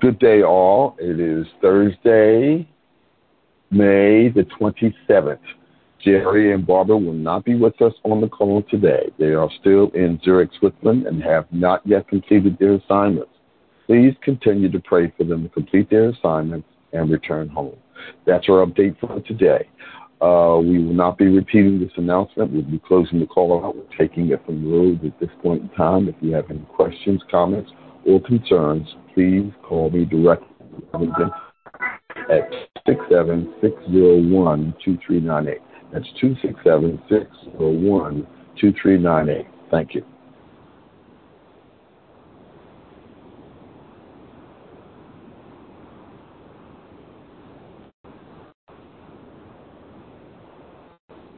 Good day, all. It is Thursday, May the 27th. Jerry and Barbara will not be with us on the call today. They are still in Zurich, Switzerland, and have not yet completed their assignments. Please continue to pray for them to complete their assignments and return home. That's our update for today. Uh, we will not be repeating this announcement. We'll be closing the call out. We're taking it from the road at this point in time. If you have any questions, comments, or concerns, please call me directly at 67601-2398. That's 267-601-2398. Thank you.